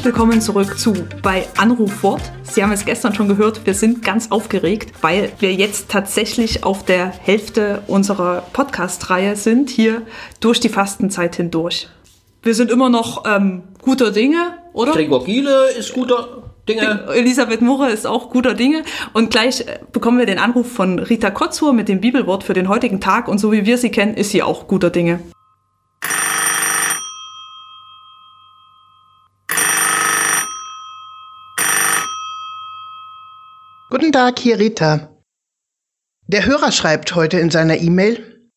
Herzlich willkommen zurück zu bei Anruf Wort. Sie haben es gestern schon gehört, wir sind ganz aufgeregt, weil wir jetzt tatsächlich auf der Hälfte unserer Podcast-Reihe sind, hier durch die Fastenzeit hindurch. Wir sind immer noch ähm, guter Dinge, oder? Gregor Giele ist guter Dinge. Elisabeth Murre ist auch guter Dinge. Und gleich äh, bekommen wir den Anruf von Rita Kotzur mit dem Bibelwort für den heutigen Tag. Und so wie wir sie kennen, ist sie auch guter Dinge. Guten Tag, hier Rita. Der Hörer schreibt heute in seiner E-Mail,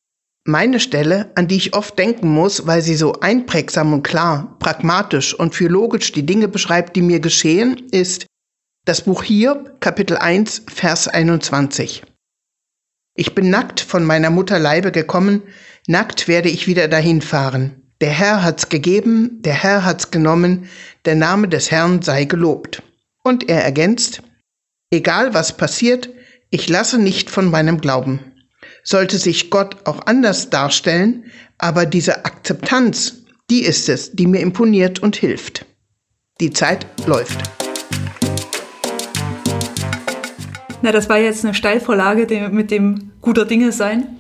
meine Stelle, an die ich oft denken muss, weil sie so einprägsam und klar, pragmatisch und philologisch die Dinge beschreibt, die mir geschehen, ist das Buch Hiob, Kapitel 1, Vers 21. Ich bin nackt von meiner Mutter Leibe gekommen, nackt werde ich wieder dahin fahren. Der Herr hat's gegeben, der Herr hat's genommen, der Name des Herrn sei gelobt. Und er ergänzt, egal was passiert, ich lasse nicht von meinem Glauben sollte sich Gott auch anders darstellen, aber diese Akzeptanz, die ist es, die mir imponiert und hilft. Die Zeit läuft. Na, das war jetzt eine Steilvorlage mit dem guter Dinge sein.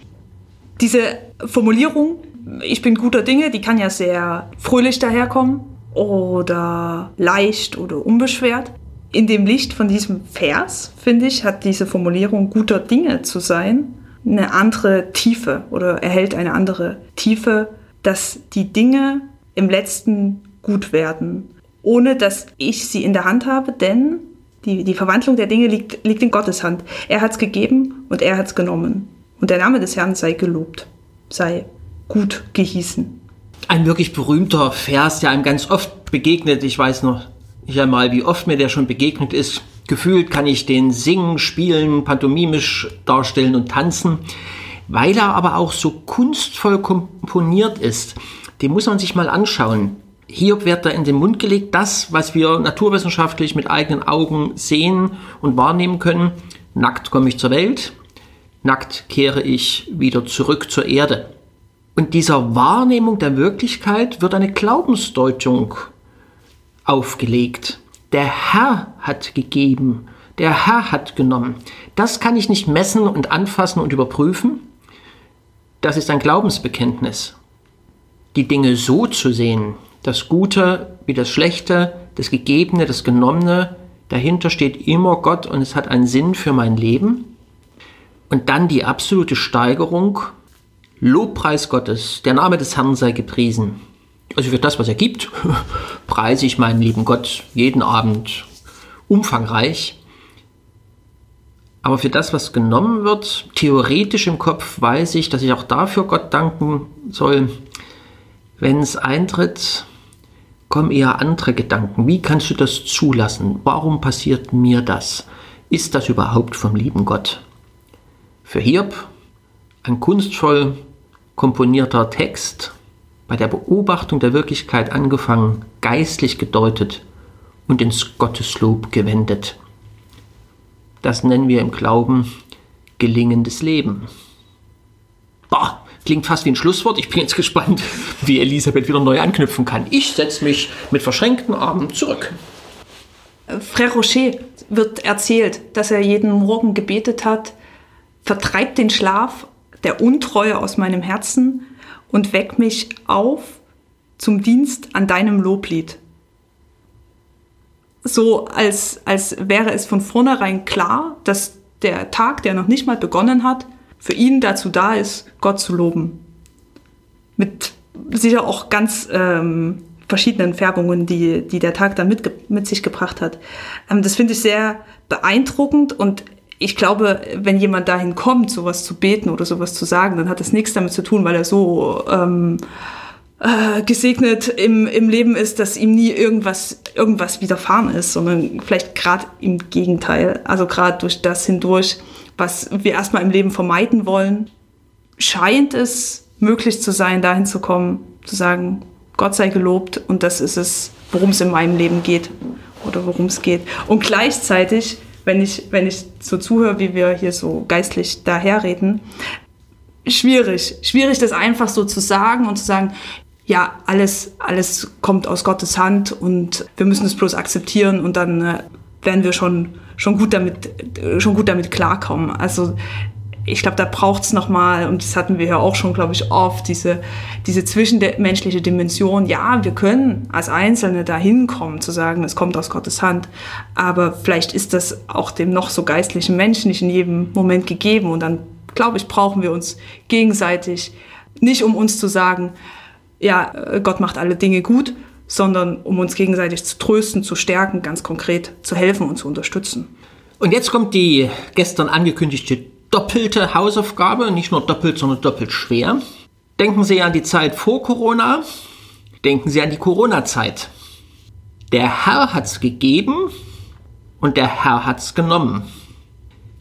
Diese Formulierung, ich bin guter Dinge, die kann ja sehr fröhlich daherkommen oder leicht oder unbeschwert. In dem Licht von diesem Vers, finde ich, hat diese Formulierung guter Dinge zu sein eine andere Tiefe oder erhält eine andere Tiefe, dass die Dinge im letzten gut werden, ohne dass ich sie in der Hand habe, denn die, die Verwandlung der Dinge liegt, liegt in Gottes Hand. Er hat es gegeben und er hat es genommen. Und der Name des Herrn sei gelobt, sei gut gehießen. Ein wirklich berühmter Vers, der einem ganz oft begegnet. Ich weiß noch nicht einmal, wie oft mir der schon begegnet ist. Gefühlt kann ich den singen, spielen, pantomimisch darstellen und tanzen. Weil er aber auch so kunstvoll komponiert ist, den muss man sich mal anschauen. Hier wird da in den Mund gelegt, das, was wir naturwissenschaftlich mit eigenen Augen sehen und wahrnehmen können. Nackt komme ich zur Welt, nackt kehre ich wieder zurück zur Erde. Und dieser Wahrnehmung der Wirklichkeit wird eine Glaubensdeutung aufgelegt. Der Herr hat gegeben, der Herr hat genommen. Das kann ich nicht messen und anfassen und überprüfen. Das ist ein Glaubensbekenntnis. Die Dinge so zu sehen, das Gute wie das Schlechte, das Gegebene, das Genommene, dahinter steht immer Gott und es hat einen Sinn für mein Leben. Und dann die absolute Steigerung, Lobpreis Gottes, der Name des Herrn sei gepriesen. Also für das, was er gibt, preise ich meinen lieben Gott jeden Abend umfangreich. Aber für das, was genommen wird, theoretisch im Kopf weiß ich, dass ich auch dafür Gott danken soll. Wenn es eintritt, kommen eher andere Gedanken. Wie kannst du das zulassen? Warum passiert mir das? Ist das überhaupt vom lieben Gott? Für Hiob ein kunstvoll komponierter Text, bei der Beobachtung der Wirklichkeit angefangen, geistlich gedeutet und ins Gotteslob gewendet. Das nennen wir im Glauben gelingendes Leben. Boah, klingt fast wie ein Schlusswort. Ich bin jetzt gespannt, wie Elisabeth wieder neu anknüpfen kann. Ich setze mich mit verschränkten Armen zurück. Frère Rocher wird erzählt, dass er jeden Morgen gebetet hat, vertreibt den Schlaf der Untreue aus meinem Herzen und weck mich auf zum Dienst an deinem Loblied. So als, als wäre es von vornherein klar, dass der Tag, der noch nicht mal begonnen hat, für ihn dazu da ist, Gott zu loben. Mit sicher auch ganz ähm, verschiedenen Färbungen, die, die der Tag dann mit, mit sich gebracht hat. Ähm, das finde ich sehr beeindruckend und ich glaube, wenn jemand dahin kommt, sowas zu beten oder sowas zu sagen, dann hat das nichts damit zu tun, weil er so ähm, äh, gesegnet im, im Leben ist, dass ihm nie irgendwas, irgendwas widerfahren ist, sondern vielleicht gerade im Gegenteil. Also gerade durch das hindurch, was wir erstmal im Leben vermeiden wollen, scheint es möglich zu sein, dahin zu kommen, zu sagen, Gott sei gelobt und das ist es, worum es in meinem Leben geht oder worum es geht. Und gleichzeitig wenn ich, wenn ich so zuhöre, wie wir hier so geistlich daherreden, schwierig. Schwierig, das einfach so zu sagen und zu sagen, ja, alles, alles kommt aus Gottes Hand und wir müssen es bloß akzeptieren und dann äh, werden wir schon, schon, gut damit, schon gut damit klarkommen. Also ich glaube, da braucht es nochmal, und das hatten wir ja auch schon, glaube ich, oft, diese, diese zwischenmenschliche Dimension. Ja, wir können als Einzelne da hinkommen, zu sagen, es kommt aus Gottes Hand. Aber vielleicht ist das auch dem noch so geistlichen Menschen nicht in jedem Moment gegeben. Und dann, glaube ich, brauchen wir uns gegenseitig nicht, um uns zu sagen, ja, Gott macht alle Dinge gut, sondern um uns gegenseitig zu trösten, zu stärken, ganz konkret zu helfen und zu unterstützen. Und jetzt kommt die gestern angekündigte doppelte Hausaufgabe, nicht nur doppelt, sondern doppelt schwer. Denken Sie an die Zeit vor Corona, denken Sie an die Corona-Zeit. Der Herr hat's gegeben und der Herr hat's genommen.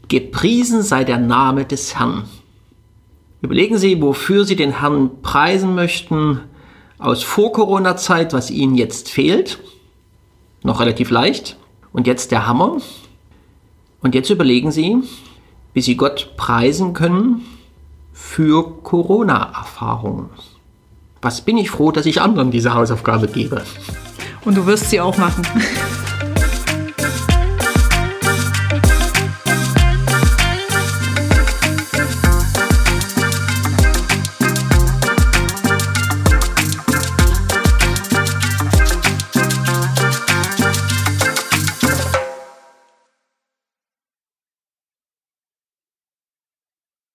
Gepriesen sei der Name des Herrn. Überlegen Sie, wofür Sie den Herrn preisen möchten aus Vor-Corona-Zeit, was Ihnen jetzt fehlt. Noch relativ leicht. Und jetzt der Hammer. Und jetzt überlegen Sie, wie Sie Gott preisen können für Corona-Erfahrungen. Was bin ich froh, dass ich anderen diese Hausaufgabe gebe. Und du wirst sie auch machen.